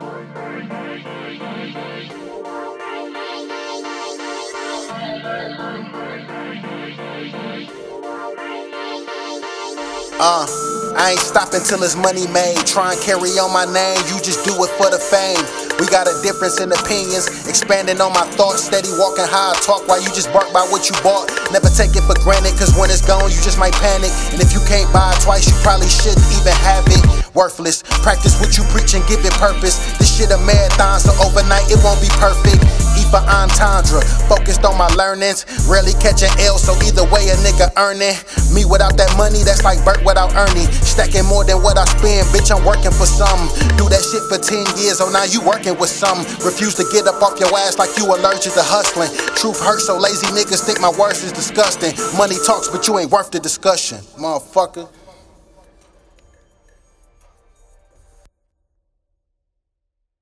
Thank you. Uh, I ain't stopping till it's money made. Try and carry on my name, you just do it for the fame. We got a difference in opinions, expanding on my thoughts, steady walking high, talk while you just bark by what you bought. Never take it for granted, cause when it's gone, you just might panic. And if you can't buy it twice, you probably shouldn't even have it. Worthless, practice what you preach and give it purpose. This shit a marathon, so overnight it won't be perfect. For entendre, focused on my learnings. Rarely catching L, so either way a nigga earning. Me without that money, that's like Bert without Ernie. Stacking more than what I spend, bitch, I'm working for some. Do that shit for 10 years, oh now you working with some. Refuse to get up off your ass like you allergic to hustling. Truth hurts, so lazy niggas think my words is disgusting. Money talks, but you ain't worth the discussion, motherfucker.